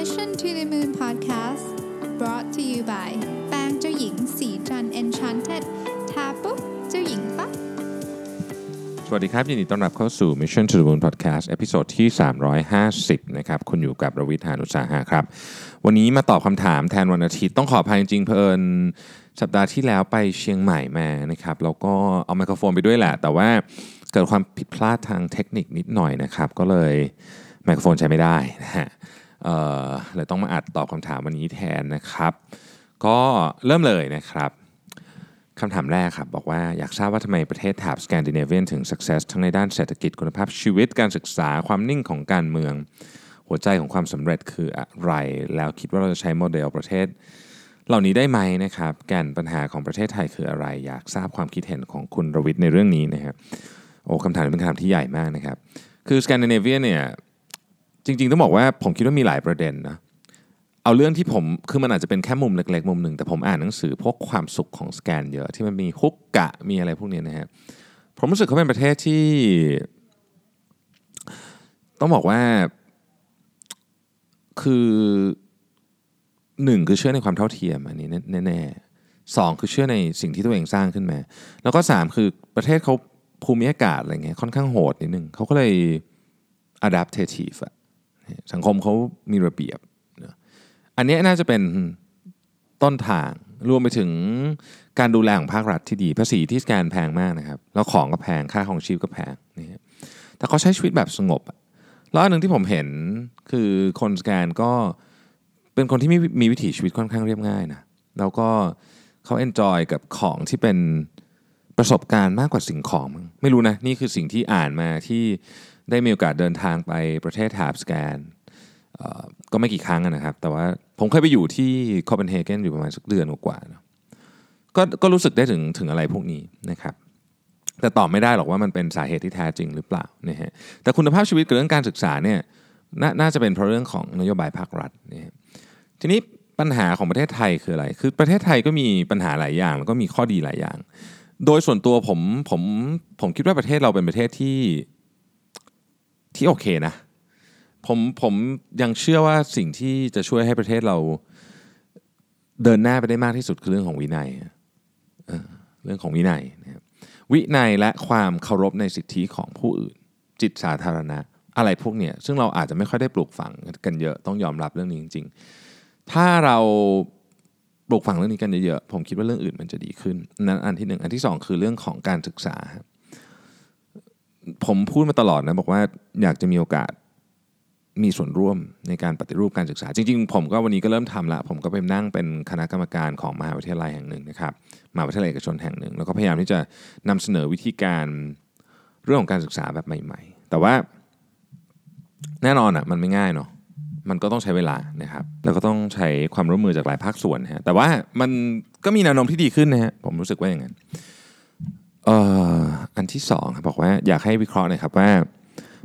Mission to the Moon Podcast brought to you by แป้งเจ้าหญิงศรีจันทร์ Enchanted ทาปุ๊บเจ้าหญิงปั๊บสวัสดีครับ ยินดีต้อนรับเข้าสู่ Mission to the Moon Podcast episode ที่ 350 นะครับ คุณอยู่กับรวิศ หาญอุตสาหะครับ วันนี้มาตอบคำถามแทนวันอาทิตย์ต้องขออภัยจริงๆเพอิญสัปดาห์ที่แล้วไปเชียงใหม่มานะครับ แล้วก็เอาไมโครโฟนไปด้วยแหละ แต่ว่าเกิดความผิดพลาดทางเทคนิคนิดหน่อยนะครับ ก็เลยไมโครโฟนใช้ไม่ได้นะฮะ เลยต้องมาอัดตอบคำถามวันนี้แทนนะครับ ก็เริ่มเลยนะครับคำถามแรกครับ บอกว่าอยากทราบว่าทำไมประเทศแถบสแกนดิเนเวียนถึง success ทั้งในด้านเศรษฐกิจคุณภาพชีวิตการศึกษาความนิ่งของการเมือง หัวใจของความสำเร็จคืออะไร แล้วคิดว่าเราจะใช้โมเดลประเทศ เหล่านี้ได้ไหมนะครับแก่นปัญหาของประเทศไทยคืออะไร อยากทราบความคิดเห็นของคุณรวิทย์ในเรื่องนี้นะครับโอ้คำถามเป็นคำถามที่ใหญ่มากนะครับ คือสแกนดิเนเวียเนี่ย จริง ๆ ต้องบอกว่าผมคิดว่ามีหลายประเด็นนะเอาเรื่องที่ผมคือมันอาจจะเป็นแค่มุมเล็ก ๆ มุมหนึ่งแต่ผมอ่านหนังสือพวกความสุขของสแกนเยอะที่มันมีฮุกกะมีอะไรพวกนี้นะฮะผมรู้สึกเขาเป็นประเทศที่ ต้องบอกว่าคือหนึ่งคือเชื่อในความเท่าเทียมอันนี้แน่ๆสองคือเชื่อในสิ่งที่ตัวเองสร้างขึ้นมา แล้วก็สามคือประเทศเขาภูมิอากาศอะไรเงี้ยค่อนข้างโหดนิดนึงเขาก็เลย adaptative อะ สังคมเขามีระเบียบอันนี้น่าจะเป็นต้นทางรวมไปถึงการดูแลของภาครัฐที่ดี ภาษีที่สแกนแพงมากนะครับ แล้วของก็แพงค่าของชีพก็แพงนี่แต่เขาใช้ชีวิตแบบสงบอะแล้วอันหนึ่งที่ผมเห็นคือคนสแกนก็เป็นคนที่มีมีวิถีชีวิตค่อนข้างเรียบง่ายนะแล้วก็เขา enjoy กับของที่เป็นประสบการณ์มากกว่าสิ่งของ ไม่รู้นะ นี่คือสิ่งที่อ่านมาที่ ได้มีโอกาสเดินทางไปประเทศแถบสแกนก็ไม่กี่ครั้งนะครับ แต่ว่าผมเคยไปอยู่ที่โคเปนเฮเกนอยู่ประมาณสักเดือนกว่านะก็ก็รู้สึกได้ถึงถึงอะไรพวกนี้นะครับแต่ตอบไม่ได้หรอกว่ามันเป็นสาเหตุที่แท้จริงหรือเปล่านะฮะแต่คุณภาพชีวิตกับเรื่องการศึกษาเนี่ยนน่าจะเป็นเพราะเรื่องของนโยบายภาครัฐนะฮะทีนี้ปัญหาของประเทศไทยคืออะไร คือประเทศไทยก็มีปัญหาหลายอย่างแล้วก็มีข้อดีหลายอย่าง โดยส่วนตัวผมผมผมคิดว่าประเทศเราเป็นประเทศที่ ที่โอเคนะ ผมผมยังเชื่อว่าสิ่งที่จะช่วยให้ประเทศเราเดินหน้าไปได้มากที่สุดคือเรื่องของวินัยเออเรื่องของวินัยนะครับวินัยและความเคารพในสิทธิของผู้อื่น จิตสาธารณะ อะไรพวกเนี้ยซึ่งเราอาจจะไม่ค่อยได้ปลูกฝังกันเยอะต้องยอมรับเรื่องนี้จริง ๆ ถ้าเราปลูกฝังเรื่องนี้กันเยอะๆผมคิดว่าเรื่องอื่นมันจะดีขึ้นนั้นอันที่หนึ่งอันที่สองคือเรื่องของการศึกษาครับ ผมพูดมาตลอดนะบอกว่าอยากจะมีโอกาสมีส่วนร่วมในการปฏิรูปการศึกษา จริงๆ ผมก็วันนี้ก็เริ่มทำละ ผมก็ไปนั่งเป็นคณะกรรมการของมหาวิทยาลัยแห่งหนึ่งนะครับมหาวิทยาลัยเอกชนแห่งหนึ่ง แล้วก็พยายามที่จะนำเสนอวิธีการเรื่องของการศึกษาแบบใหม่ ๆ แต่ว่าแน่นอนอะมันไม่ง่ายเนาะมันก็ต้องใช้เวลานะครับแล้วก็ต้องใช้ความร่วมมือจากหลายภาคส่วนนะฮะแต่ว่ามันก็มีแนวโน้มที่ดีขึ้นนะฮะผมรู้สึกว่าอย่างนั้น อันที่สองครับบอกว่าอยากให้วิเคราะห์หน่อยครับว่า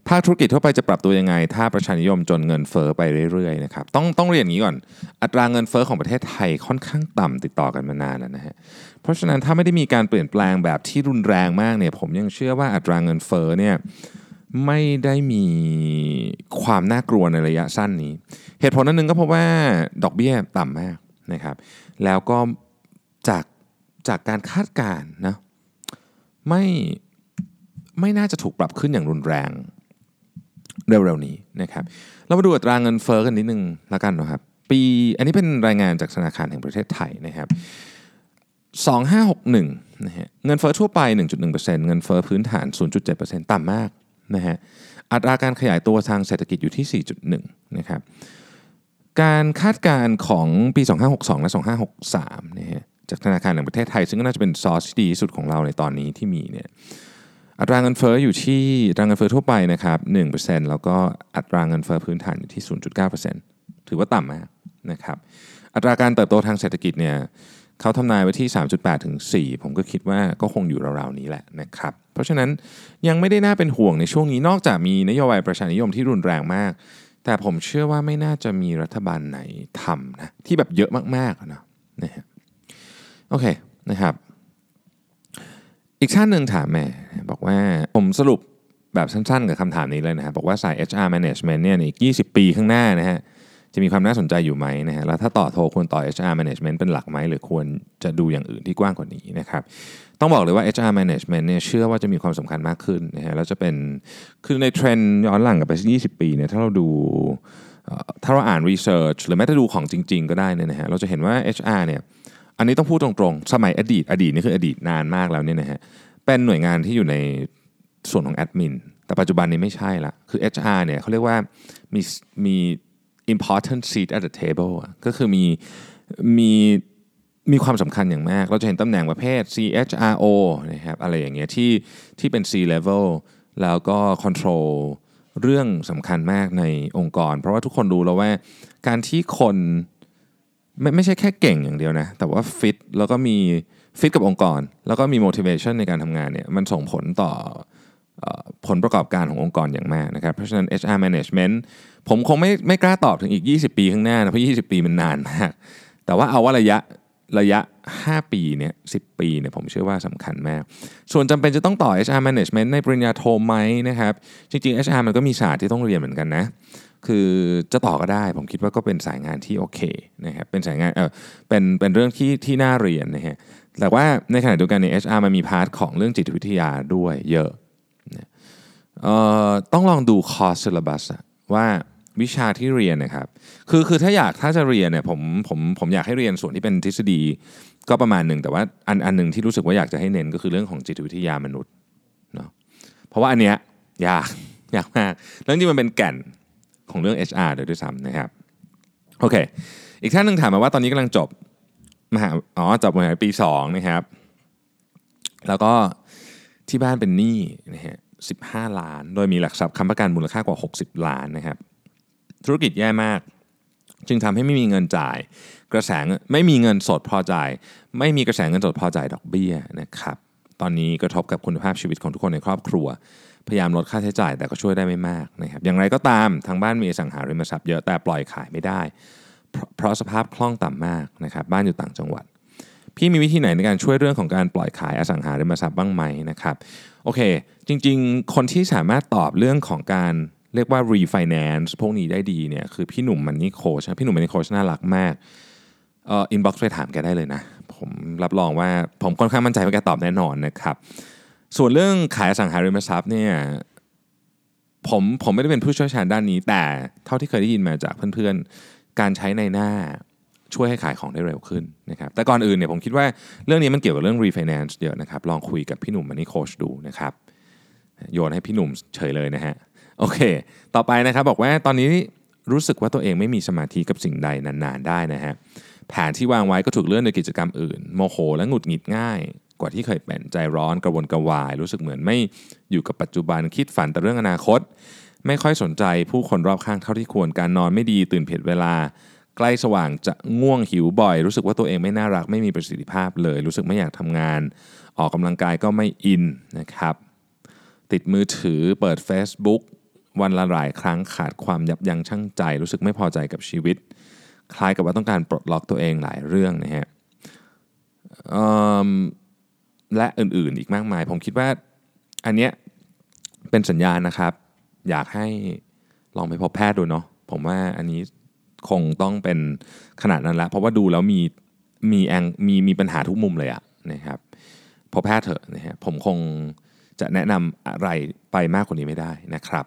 ภาคธุรกิจทั่วไปจะปรับตัวยังไง ถ้าประชานิยมจนเงินเฟอ้อไปเรื่อยๆนะครับต้องต้องเรียนอย่างนี้ก่อน อัตราเงินเฟอ้อของประเทศไทยค่อนข้างต่ำติดต่อกันมานานแล้วนะฮะเพราะฉะนั้นถ้าไม่ได้มีการเปลี่ยนแปลงแบบที่รุนแรงมากเนี่ยผมยังเชื่อว่าอัตราเงินเฟอ้อเนี่ยไม่ได้มีความน่ากลัวในระยะสั้นนี้ เหตุผลนั้นหนึ่งก็เพราะว่าดอกเบี้ยต่ำมากนะครับ แล้วก็จากจากการคาดการณ์นะ ไม่ไม่น่าจะถูกปรับขึ้นอย่างรุนแรงเร็วๆนี้นะครับเรามาดูอัตราเงินเฟอ้อกันนิดนึงแล้วกันนะครับ ปีอันนี้เป็นรายงานจากธนาคารแห่งประเทศไทยนะครับ2561นะฮะเงินเฟอ้อทั่วไป 1.1%เงินเฟอ้อพื้นฐาน 0.7%ต่ำมากนะฮะอัตราการขยายตัวทางเศรษฐกิจอยู่ที่ 4.1นะครับการคาดการณ์ของปี 2562 และ 2563นะฮะ จากธนาคารแห่งประเทศไทย ซึ่งก็น่าจะเป็นซอสที่ดีที่สุดของเราในตอนนี้ที่มีเนี่ยอัตราเงินเฟอ้ออยู่ที่อัตราเงินเฟอ้อทั่วไปนะครับ1%แล้วก็อัตราเงินเฟอ้อพื้นฐานอยู่ที่ 0.9%ถือว่าต่ำมากนะครับอัตราการเติบโตทางเศรษฐกิจเนี่ยเขาทำนายไว้ที่ 3.8 ถึง 4 ผมก็คิดว่าก็คงอยู่ราวๆนี้แหละนะครับ เพราะฉะนั้นยังไม่ได้น่าเป็นห่วงในช่วงนี้นอกจากมีนโยบายประชานิยมที่รุนแรงมาก แต่ผมเชื่อว่าไม่น่าจะมีรัฐบาลไหนทำนะที่แบบเยอะมากๆนะนะ โอเคนะครับ อีกท่านหนึ่งถามแม่บอกว่าผมสรุปแบบสั้นๆ กับคำถามนี้เลยนะครับบอกว่าสาย HR management เนี่ยในอีก 20 ปีข้างหน้านะฮะจะมีความน่าสนใจอยู่ไหมนะฮะแล้วถ้าต่อโทรควรต่อ HR management เป็นหลักไหมหรือควรจะดูอย่างอื่นที่กว้างกว่านี้นะครับต้องบอกเลยว่า HR management เนี่ยเชื่อว่าจะมีความสำคัญมากขึ้นนะฮะแล้วจะเป็นคือในเทรนด์ย้อนหลังกับไป 20 ปีเนี่ยถ้าเราดูถ้าเราอ่านรีเสิร์ชหรือแม้แต่ดูของจริง ๆ ก็ได้เนี่ยนะฮะเราจะเห็นว่า HR เนี่ย อันนี้ต้องพูดตรงๆ สมัยอดีต อดีตนี่คืออดีตนานมากแล้วเนี่ยนะฮะ เป็นหน่วยงานที่อยู่ในส่วนของแอดมิน แต่ปัจจุบันนี้ไม่ใช่ละ คือ HR เนี่ยเขาเรียกว่ามีมี important seat at the table ก็คือมีมีมีความสำคัญอย่างมาก เราจะเห็นตำแหน่งประเภท CHRO นะครับ อะไรอย่างเงี้ยที่ที่เป็น C level แล้วก็ control เรื่องสำคัญมากในองค์กร เพราะว่าทุกคนรู้แล้วว่าการที่คน ไม่ไม่ใช่แค่เก่งอย่างเดียวนะ แต่ว่าฟิตแล้วก็มีฟิตกับองค์กร แล้วก็มี motivation ในการทำงานเนี่ยมันส่งผลต่อผลประกอบการขององค์กรอย่างมากนะครับ เพราะฉะนั้น HR management ผมคงไม่ไม่กล้าตอบถึงอีก 20 ปีข้างหน้านะ เพราะ 20 ปีมันนานมาก แต่ว่าเอาว่าระยะระยะ 5 ปีเนี่ย10ปีเนี่ยผมเชื่อว่าสำคัญมาก ส่วนจำเป็นจะต้องต่อ HR management ในปริญญาโทไหมนะครับ จริงๆ HR มันก็มีศาสตร์ที่ต้องเรียนเหมือนกันนะ คือจะต่อก็ได้ ผมคิดว่าก็เป็นสายงานที่โอเคนะครับเป็นสายงานเออเป็นเป็นเรื่องที่ที่น่าเรียนนะฮะแต่ว่าในขณะเดียวกันใน HR มันมี part ของเรื่องจิตวิทยาด้วยเยอะต้องลองดู course syllabus ว่าวิชาที่เรียนนะครับ คือคือถ้าอยากถ้าจะเรียนเนี่ยผมผมผมอยากให้เรียนส่วนที่เป็นทฤษฎีก็ประมาณหนึ่งแต่ว่าอันอันหนึ่งที่รู้สึกว่าอยากจะให้เน้นก็คือเรื่องของจิตวิทยามนุษย์เนาะเพราะว่าอันเนี้ยยากยากมากแล้วจริงมันเป็นแก่น ของเรื่อง HR โดยด้วยซ้ำนะครับโอเค อีกท่านหนึ่งถามมาว่าตอนนี้กำลังจบมหาอ๋อจบมหาปี2นะครับ แล้วก็ที่บ้านเป็นหนี้นะฮะ15ล้าน โดยมีหลักทรัพย์ค้ำประกันมูลค่ากว่า 60 ล้านนะครับ ธุรกิจแย่มาก จึงทำให้ไม่มีเงินจ่าย กระแสไม่มีเงินสดพอจ่าย ไม่มีกระแสเงินสดพอจ่ายดอกเบี้ยนะครับ ตอนนี้กระทบกับคุณภาพชีวิตของทุกคนในครอบครัว พยายามลดค่าใช้จ่ายแต่ก็ช่วยได้ไม่มากนะครับอย่างไรก็ตามทางบ้านมีสังหาริมทรัพย์เยอะแต่ปล่อยขายไม่ได้ เพราะสภาพคล่องต่ำมากนะครับบ้านอยู่ต่างจังหวัด พี่มีวิธีไหนในการช่วยเรื่องของการปล่อยขายอสังหาริมทรัพย์บ้างไหมนะครับโอเค จริง ๆ คนที่สามารถตอบเรื่องของการเรียกว่า refinance พวกนี้ได้ดีเนี่ยคือพี่หนุ่มมันนี่โคชพี่หนุ่มมันนี่โคชน่ารักมากเอ่อ inbox ไปถามแกได้เลยนะ ผมรับรองว่าผมค่อนข้างมั่นใจว่าแกตอบแน่นอนนะครับ ส่วนเรื่องขายอสังหาริมทรัพย์เนี่ยผมผมไม่ได้เป็นผู้เชี่ยวชาญด้านนี้ แต่เท่าที่เคยได้ยินมาจากเพื่อนๆ การใช้นายหน้าช่วยให้ขายของได้เร็วขึ้นนะครับแต่ก่อนอื่นเนี่ยผมคิดว่าเรื่องนี้มันเกี่ยวกับเรื่อง refinance เยอะนะครับลองคุยกับพี่หนุ่ม Money Coach ดูนะครับโยนให้พี่หนุ่มเฉยเลยนะฮะโอเค ต่อไปนะครับบอกว่าตอนนี้รู้สึกว่าตัวเองไม่มีสมาธิกับสิ่งใดนานๆได้นะฮะแผนที่วางไว้ก็ถูกเลื่อนในกิจกรรมอื่น โมโหและหงุดหงิดง่าย กว่าที่เคยเป็นใจร้อนกระวนกระวาย รู้สึกเหมือนไม่อยู่กับปัจจุบันคิดฝันแต่เรื่องอนาคต ไม่ค่อยสนใจผู้คนรอบข้างเท่าที่ควรการนอนไม่ดีตื่นผิดเวลา ใกล้สว่างจะง่วงหิวบ่อย รู้สึกว่าตัวเองไม่น่ารักไม่มีประสิทธิภาพเลย รู้สึกไม่อยากทำงาน ออกกำลังกายก็ไม่อินนะครับ ติดมือถือเปิด Facebook วันละหลายครั้งขาดความยับยั้งชั่งใจ รู้สึกไม่พอใจกับชีวิต คล้ายกับว่าต้องการปลดล็อกตัวเองหลายเรื่องนะฮะ และอื่นๆอีกมากมาย ผมคิดว่าอันเนี้ยเป็นสัญญาณนะครับ อยากให้ลองไปพบแพทย์ดูเนาะผมว่าอันนี้คงต้องเป็นขนาดนั้นล้วเพราะว่าดูแล้วมีมีแองมีมีปัญหาทุกมุมเลยอะนะครับพอแพทย์เถอะนะฮะผมคงจะแนะนำอะไรไปมากกว่านี้ไม่ได้นะครับ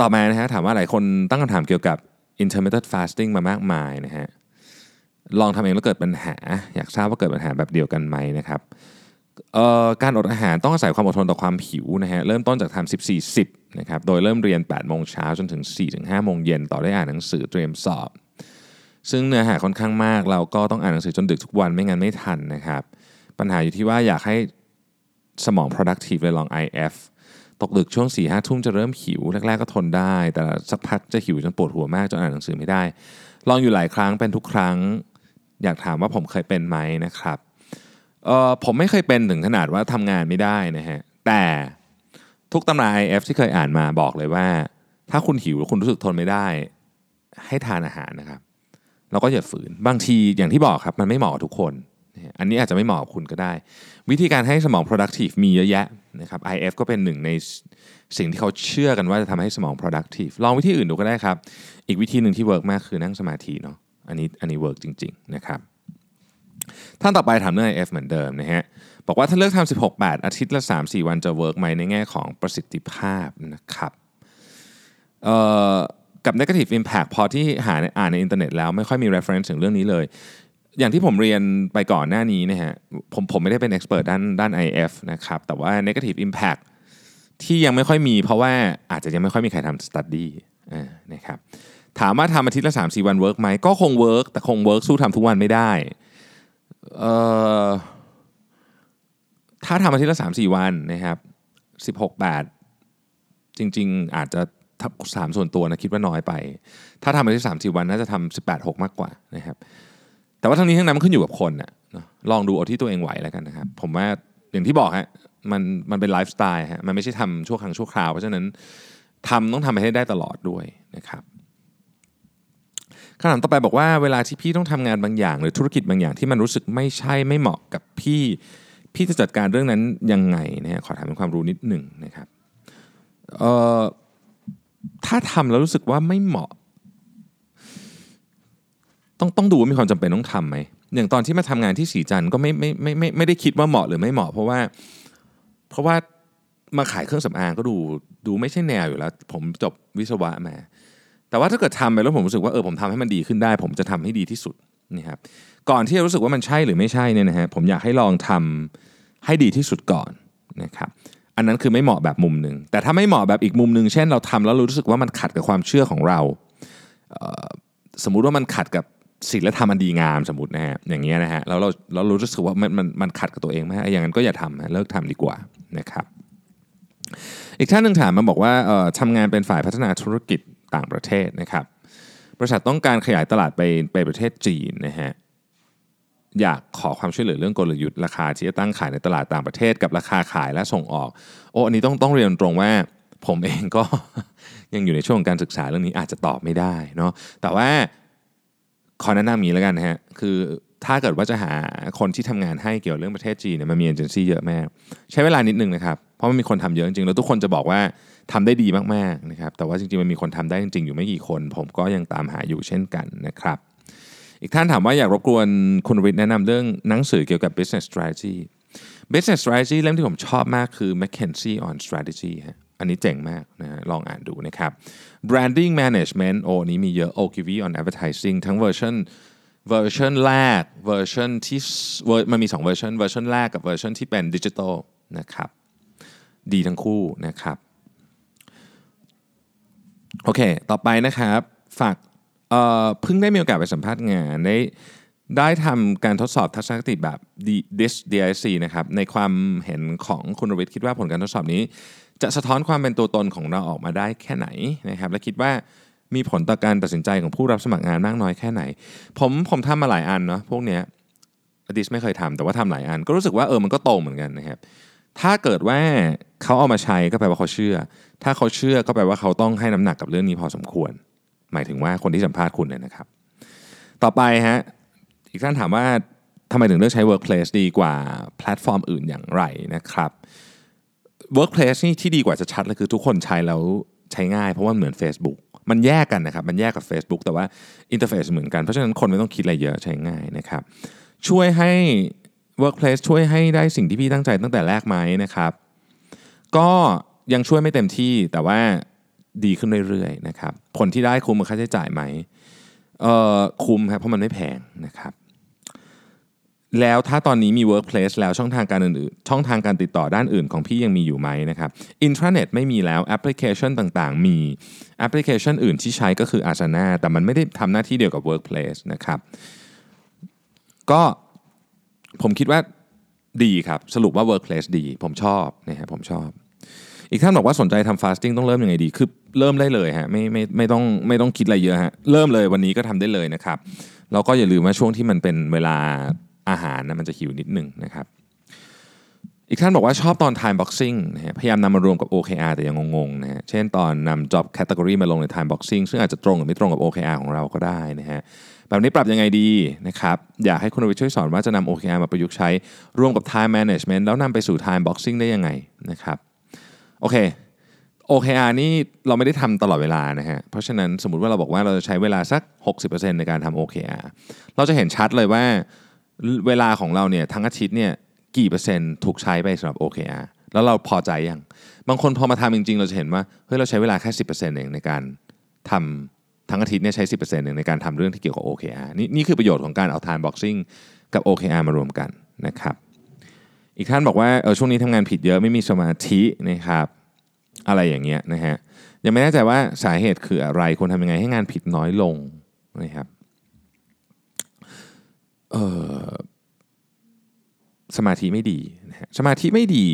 ต่อมานะฮะถามว่าหลายคนตั้งคำถามเกี่ยวกับ intermittent fasting มามากมายนะฮะ ลองทำเองแล้วเกิดปัญหา อยากทราบว่าเกิดปัญหาแบบเดียวกันไหมนะครับการอดอาหารต้องอาศัยความอดทนต่อความหิวนะฮะเริ่มต้นจากทำ14 10นะครับโดยเริ่มเรียน 8 โมงเช้าจนถึง4-5โมงเย็นต่อได้อ่านหนังสือเตรียมสอบ ซึ่งเนื้อหาค่อนข้างมาก เราก็ต้องอ่านหนังสือจนดึกทุกวันไม่งั้นไม่ทันนะครับ ปัญหาอยู่ที่ว่าอยากให้สมอง productive เลยลอง IF ตกดึกช่วง4ี่ห้าทุ่มจะเริ่มหิว แรก ๆ ก็ทนได้ แต่สักพักจะหิวจนปวดหัวมากจนอ่านหนังสือไม่ได้ ลองอยู่หลายครั้งเป็นทุกครั้ง อยากถามว่าผมเคยเป็นไหมนะครับเออผมไม่เคยเป็นถึงขนาดว่าทำงานไม่ได้นะฮะแต่ทุกตำรา IF ที่เคยอ่านมาบอกเลยว่า ถ้าคุณหิวแล้วคุณรู้สึกทนไม่ได้ ให้ทานอาหารนะครับ แล้วก็อย่าฝืนบางทีอย่างที่บอกครับ มันไม่เหมาะทุกคน อันนี้อาจจะไม่เหมาะกับคุณก็ได้ วิธีการให้สมอง productive มีเยอะแยะนะครับ IF ก็เป็นหนึ่งในสิ่งที่เขาเชื่อกันว่าจะทำให้สมอง productive ลองวิธีอื่นดูก็ได้ครับ อีกวิธีหนึ่งที่ work มากคือนั่งสมาธิเนาะ อันนี้อันนี้ work จริงๆนะครับท่านต่อไปถามเรื่อง IF เหมือนเดิมนะฮะบอกว่าถ้าเลือกทำ16 8 อาทิตย์ละ 3-4 วันจะ work ไหมในแง่ของประสิทธิภาพนะครับกับ negative impact พอที่หาอ่านในอินเทอร์เน็ตแล้วไม่ค่อยมี reference ถึงเรื่องนี้เลย อย่างที่ผมเรียนไปก่อนหน้านี้นะฮะผมผมไม่ได้เป็น expert ด้านด้าน IF นะครับแต่ว่า negative impact ที่ยังไม่ค่อยมีเพราะว่าอาจจะยังไม่ค่อยมีใครทำ study นะครับ ถามว่าทำอาทิตย์ละ 3-4 วัน work ไหมก็คง work แต่คง work สู้ทำทุกวันไม่ได้เอ่อถ้าทำอาทิตย์ละ 3-4 วันนะครับ 16 8 จริง ๆ อาจจะสามส่วนตัวนะคิดว่าน้อยไป ถ้าทำอาทิตย์สามสี่วันน่าจะทำสิบแปดหกมากกว่านะครับ แต่ว่าทั้งนี้ทั้งนั้นมันขึ้นอยู่กับคนนะลองดูเอาที่ตัวเองไหวแล้วกันนะครับ ผมว่าอย่างที่บอกฮะมันมันเป็นไลฟ์สไตล์ฮะมันไม่ใช่ทำชั่วครั้งชั่วคราว เพราะฉะนั้นทำต้องทำให้ได้ตลอดด้วยนะครับ คำถามต่อไปบอกว่าเวลาที่พี่ต้องทำงานบางอย่าง หรือธุรกิจบางอย่างที่มันรู้สึกไม่ใช่ไม่เหมาะกับพี่ พี่จะจัดการเรื่องนั้นยังไงนะขอถามเป็นความรู้นิดหนึ่งนะครับเอ่อถ้าทำแล้วรู้สึกว่าไม่เหมาะ ต้องต้องดูว่ามีความจำเป็นต้องทำไหมอย่างตอนที่มาทำงานที่สีจันก็ไม่ไม่ไม่ไม่ไม่ได้คิดว่าเหมาะหรือไม่เหมาะ เพราะว่า เพราะว่ามาขายเครื่องสำอางก็ดู ดูไม่ใช่แนวอยู่แล้ว ผมจบวิศวะมา แต่ว่าถ้าเกิดทำไปแล้วผมรู้สึกว่าเออผมทำให้มันดีขึ้นได้ ผมจะทำให้ดีที่สุดนี่ครับก่อนที่จะรู้สึกว่ามันใช่หรือไม่ใช่เนี่ยนะฮะผมอยากให้ลองทำให้ดีที่สุดก่อนนะครับอันนั้นคือไม่เหมาะแบบมุมหนึ่งแต่ถ้าไม่เหมาะแบบอีกมุมหนึ่งเช่นเราทำแล้วรู้สึกว่ามันขัดกับความเชื่อของเราสมมุติว่ามันขัดกับศีลธรรมอันดีงามสมมตินะฮะอย่างเงี้ยนะฮะแล้วเราเรารู้สึกว่ามันมันมันขัดกับตัวเองไหมอย่างนั้นก็อย่าทำเลิกทำดีกว่านะครับอีกท่านหนึ่งถามมาบอกว่าทำงานเป็นฝ่ายพัฒนาธุรกิจ ต่างประเทศนะครับ บริษัทต้องการขยายตลาดไปไปประเทศจีนนะฮะอยากขอความช่วยเหลือเรื่องกลยุทธ์ราคาที่จะตั้งขายในตลาดต่างประเทศกับราคาขายและส่งออกโอ้อันนี้ต้องต้องเรียนตรงว่าผมเองก็ยังอยู่ในช่วงการศึกษาเรื่องนี้อาจจะตอบไม่ได้เนาะแต่ว่าขอแนะนำมีแล้วกันนะฮะคือถ้าเกิดว่าจะหาคนที่ทำงานให้เกี่ยวเรื่องประเทศจีนเนี่ยมันมีเอเจนซี่เยอะมาก ใช้เวลานิดนึงนะครับ เพราะมันมีคนทำเยอะจริงๆ แล้วทุกคนจะบอกว่า ทำได้ดีมากๆนะครับ แต่ว่าจริงๆ มันมีคนทำได้จริงๆ อยู่ไม่กี่คน ผมก็ยังตามหาอยู่เช่นกันนะครับ อีกท่านถามว่าอยากรบกวนคุณรวิศแนะนำเรื่องหนังสือเกี่ยวกับ business strategy business strategy เล่มที่ผมชอบมากคือ McKinsey on strategy ฮะอันนี้เจ๋งมากนะฮะลองอ่านดูนะครับ branding management โอ้นี้มีเยอะ Ogilvy on advertising ทั้งเวอร์ชันเวอร์ชันแรกเวอร์ชันที่มันมี2เวอร์ชันเวอร์ชันแรกกับเวอร์ชันที่เป็นดิจิทัลนะครับดีทั้งคู่นะครับ โอเค ต่อไปนะครับฝากเพิ่งได้มีโอกาสไปสัมภาษณ์งานได้ได้ทำการทดสอบทัศนคติแบบ DIS DIC นะครับในความเห็นของคุณรวิทย์คิดว่าผลการทดสอบนี้ จะสะท้อนความเป็นตัวตนของเราออกมาได้แค่ไหนนะครับและคิดว่ามีผลต่อการตัดสินใจของผู้รับสมัครงานมากน้อยแค่ไหน ผมผมทำมาหลายอันเนาะพวกเนี้ยดิสไม่เคยทำแต่ว่าทำหลายอัน ก็รู้สึกว่าเออมันก็ตรงเหมือนกันนะครับ ถ้าเกิดว่าเขาเอามาใช้ก็แปลว่าเขาเชื่อ ถ้าเขาเชื่อก็แปลว่าเขาต้องให้น้ำหนักกับเรื่องนี้พอสมควร หมายถึงว่าคนที่สัมภาษณ์คุณเนี่ยนะครับ ต่อไปฮะอีกท่านถามว่าทำไมถึงเลือกใช้ Workplace ดีกว่าแพลตฟอร์มอื่นอย่างไรนะครับ Workplace นี่ที่ดีกว่าจะชัดเลยคือทุกคนใช้แล้วใช้ง่ายเพราะว่าเหมือน Facebook มันแยกกันนะครับ มันแยกกับ Facebook แต่ว่าinterface เหมือนกัน เพราะฉะนั้นคนไม่ต้องคิดอะไรเยอะใช้ง่ายนะครับ ช่วยให้ Workplace ช่วยให้ได้สิ่งที่พี่ตั้งใจตั้งแต่แรกไหมนะครับ ก็ยังช่วยไม่เต็มที่แต่ว่าดีขึ้นเรื่อยๆนะครับผลที่ได้คุ้มกับค่าใช้จ่ายไหมเอ่อคุ้มครับเพราะมันไม่แพงนะครับ แล้วถ้าตอนนี้มี workplace แล้วช่องทางการอื่นๆช่องทางการติดต่อด้านอื่นของพี่ยังมีอยู่ไหมนะครับอินทราเน็ตไม่มีแล้วแอปพลิเคชันต่างๆ มีแอปพลิเคชันอื่นที่ใช้ก็คือ Asana แต่มันไม่ได้ทำหน้าที่เดียวกับ workplace นะครับก็ ผมคิดว่าดีครับ สรุปว่า workplace ดี ผมชอบนะฮะผมชอบ อีกท่านบอกว่าสนใจทำ fasting ต้องเริ่มยังไงดี คือเริ่มได้เลยฮะไม่ไม่ไม่ต้องไม่ต้องคิดอะไรเยอะฮะเริ่มเลยวันนี้ก็ทำได้เลยนะครับแล้วก็อย่าลืมว่าช่วงที่มันเป็นเวลาอาหารนะมันจะหิวนิดนึงนะครับอีกท่านบอกว่าชอบตอน time boxing นะฮะพยายามนำมารวมกับ OKR แต่ยังงงๆนะฮะเช่นตอนนำ job category มาลงใน time boxing ซึ่งอาจจะตรงหรือไม่ตรงกับ OKR ของเราก็ได้นะฮะ แบบนี้ปรับยังไงดีนะครับ อยากให้คุณวิช่วยสอนว่าจะนำ OKR มาประยุกต์ใช้ร่วมกับ time management แล้วนำไปสู่ time boxing ได้ยังไงนะครับโอเค OKR นี่เราไม่ได้ทำตลอดเวลานะฮะเพราะฉะนั้นสมมติว่าเราบอกว่าเราจะใช้เวลาสัก 60%ในการทำ OKR เราจะเห็นชัดเลยว่าเวลาของเราเนี่ยทั้งอาทิตย์เนี่ยกี่เปอร์เซ็นต์ถูกใช้ไปสำหรับ OKR แล้วเราพอใจยัง บางคนพอมาทำจริง ๆ เราจะเห็นว่าเฮ้ยเราใช้เวลาแค่ 10%เองในการทำ ทั้งอาทิตย์เนี่ยใช้ 10%เองในการทำเรื่องที่เกี่ยวกับ OKR นี่นี่คือประโยชน์ของการเอา time boxing กับ OKR มารวมกันนะครับ อีกท่านบอกว่าเออช่วงนี้ทำงานผิดเยอะไม่มีสมาธินะครับ อะไรอย่างเงี้ยนะฮะยังไม่แน่ใจว่าสาเหตุคืออะไรควรทำยังไงให้งานผิดน้อยลงนะครับเออสมาธิไม่ดีนะฮะสมาธิไม่ดี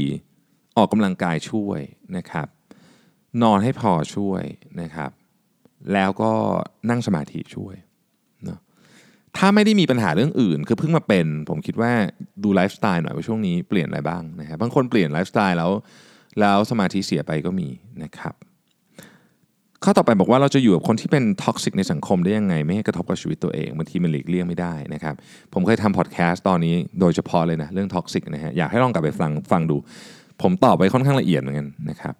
ออกกำลังกายช่วยนะครับ นอนให้พอช่วยนะครับ แล้วก็นั่งสมาธิช่วยนะถ้าไม่ได้มีปัญหาเรื่องอื่น คือเพิ่งมาเป็น ผมคิดว่าดูไลฟ์สไตล์หน่อยว่าช่วงนี้เปลี่ยนอะไรบ้างนะครับบางคนเปลี่ยนไลฟ์สไตล์แล้วแล้วสมาธิเสียไปก็มีนะครับข้อต่อไปบอกว่าเราจะอยู่กับคนที่เป็น toxic ในสังคมได้ยังไง ไม่ให้กระทบกับชีวิตตัวเองบางทีมันหลีกเลี่ยงไม่ได้นะครับผมเคยทำพอดแคสต์ตอนนี้โดยเฉพาะเลยนะเรื่อง toxic นะฮะอยากให้ลองกลับไปฟังฟังดู ผมตอบไปค่อนข้างละเอียดเหมือนกันนะครับ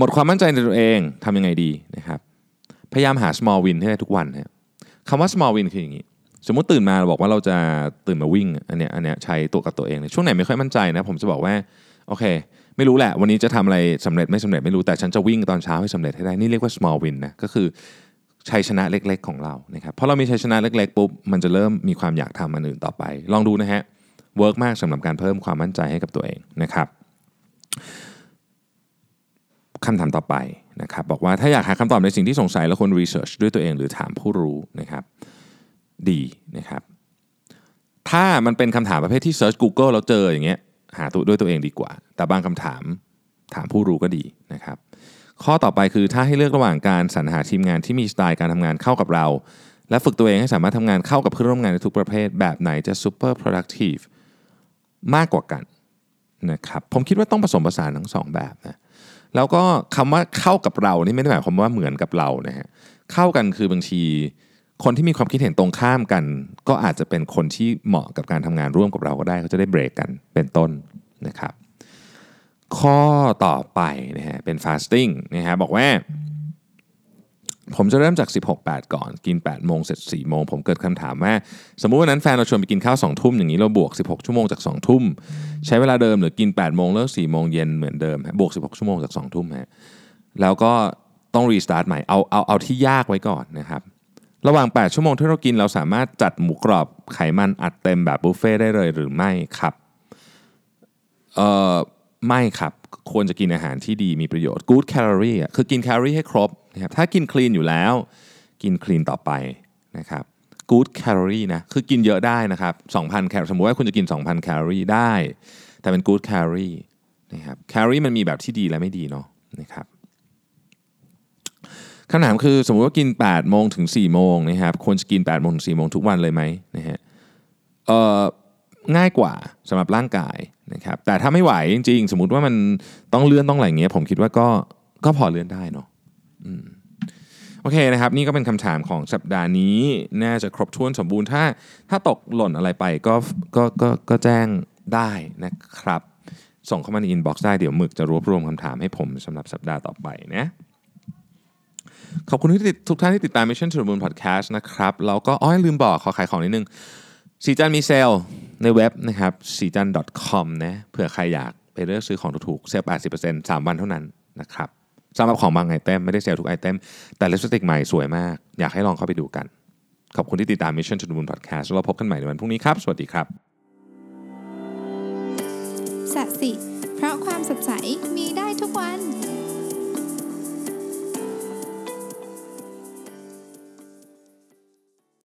หมดความมั่นใจในตัวเองทำยังไงดีนะครับ พยายามหา small win ให้ได้ทุกวันฮะคำว่า small win คืออย่างนี้ สมมติตื่นมาเราบอกว่าเราจะตื่นมาวิ่งอันเนี้ยอันเนี้ยใช้ตัวกับตัวเองช่วงไหนไม่ค่อยมั่นใจนะผมจะบอกว่าโอเค ไม่รู้แหละ วันนี้จะทำอะไรสำเร็จไม่สำเร็จไม่รู้แต่ฉันจะวิ่งตอนเช้าให้สำเร็จให้ได้นี่เรียกว่า small win นะก็คือชัยชนะเล็ก ๆ ของเรานะครับพอเรามีชัยชนะเล็ก ๆ ปุ๊บมันจะเริ่มมีความอยากทำอันอื่นต่อไป ลองดูนะฮะ work มากสำหรับการเพิ่มความมั่นใจให้กับตัวเองนะครับ คำถามต่อไปนะครับบอกว่าถ้าอยากหาคำตอบในสิ่งที่สงสัยแล้วควร research ด้วยตัวเองหรือถามผู้รู้นะครับดีนะครับถ้ามันเป็นคำถามประเภทที่ Search Google แล้วเจออย่างเงี้ยหาตัวด้วยตัวเองดีกว่า แต่บางคำถามถามผู้รู้ก็ดีนะครับข้อต่อไปคือถ้าให้เลือกระหว่างการสรรหาทีมงานที่มีสไตล์การทำงานเข้ากับเรา และฝึกตัวเองให้สามารถทำงานเข้ากับเพื่อนร่วมงานในทุกประเภทแบบไหนจะ super productive มากกว่ากันนะครับผมคิดว่าต้องผสมผสานทั้งสองแบบนะ แล้วก็คำว่าเข้ากับเรานี่ไม่ได้หมายความว่าเหมือนกับเรานะฮะเข้ากันคือบางที คนที่มีความคิดเห็นตรงข้ามกัน ก็อาจจะเป็นคนที่เหมาะกับการทำงานร่วมกับเราก็ได้เขาจะได้เบรกกันเป็นต้นนะครับ ข้อต่อไปนะฮะเป็น fasting นะฮะบอกว่า ผมจะเริ่มจาก 16-8 ก่อน กิน 8 โมง เสร็จ 4 โมง ผมเกิดคำถามว่า สมมุติวันนั้นแฟนเราชวนไปกินข้าว 2 ทุ่ม อย่างนี้เราบวก 16 ชั่วโมงจาก 2 ทุ่ม ใช้เวลาเดิมหรือกิน 8 โมงเลิก 4 โมงเย็นเหมือนเดิม บวก 16 ชั่วโมงจาก 2 ทุ่มฮะ แล้วก็ต้องรีสตาร์ทใหม่ เอา เอา เอาที่ยากไว้ก่อนนะครับ ระหว่าง 8 ชั่วโมงที่เรากินเราสามารถจัดหมูกรอบไขมันอัดเต็มแบบบุฟเฟ่ได้เลยหรือไม่ครับ เอ่อ ไม่ครับ ควรจะกินอาหารที่ดีมีประโยชน์ good calorie อะ คือกินแคลอรี่ให้ครบ นะครับถ้ากินคลีนอยู่แล้ว กินคลีนต่อไปนะครับ good calorie นะคือกินเยอะได้นะครับ 2,000 แคลสมมติว่าคุณจะกิน 2,000 แคลอรี่ได้ แต่เป็น good calorie นะครับแคลอรี่มันมีแบบที่ดีและไม่ดีเนาะนะครับคำถามคือสมมติว่ากิน 8 โมงถึง 4 โมงนะครับควรจะกิน 8 โมงถึง 4 โมงทุกวันเลยไหมนะฮะเอ่อง่ายกว่าสำหรับร่างกายนะครับแต่ถ้าไม่ไหวจริง ๆ สมมุติว่ามันต้องเลื่อนต้องอะไรเงี้ยผมคิดว่าก็ก็พอเลื่อนได้เนาะ โอเคนะครับ นี่ก็เป็นคำถามของสัปดาห์นี้ น่าจะครบถ้วนสมบูรณ์ถ้าถ้าตกหล่นอะไรไปก็ก็ก็ก็แจ้งได้นะครับ ส่งเข้ามาใน inbox ได้เดี๋ยวหมึกจะรวบรวมคำถามให้ผมสำหรับสัปดาห์ต่อไปนะขอบคุณที่ทุกท่านที่ติดตาม Mission to the Moon Podcast นะครับ แล้วก็อ้อลืมบอกขอขายของนิดนึงศรีจันทร์มีเซลในเว็บนะครับสีจัน .com นะเผื่อใครอยากไปเลือกซื้อของถูกๆเซล80% 3วันเท่านั้นนะครับ สำหรับของบาง item ไม่ได้เซลทุก item แต่ลิปสติกใหม่สวยมาก อยากให้ลองเข้าไปดูกัน ขอบคุณที่ติดตาม Mission to the Moon Podcast แล้วเราพบกันใหม่ในวันพรุ่งนี้ครับ สวัสดีครับสัสิเพราะความสดใสมีได้ทุกวัน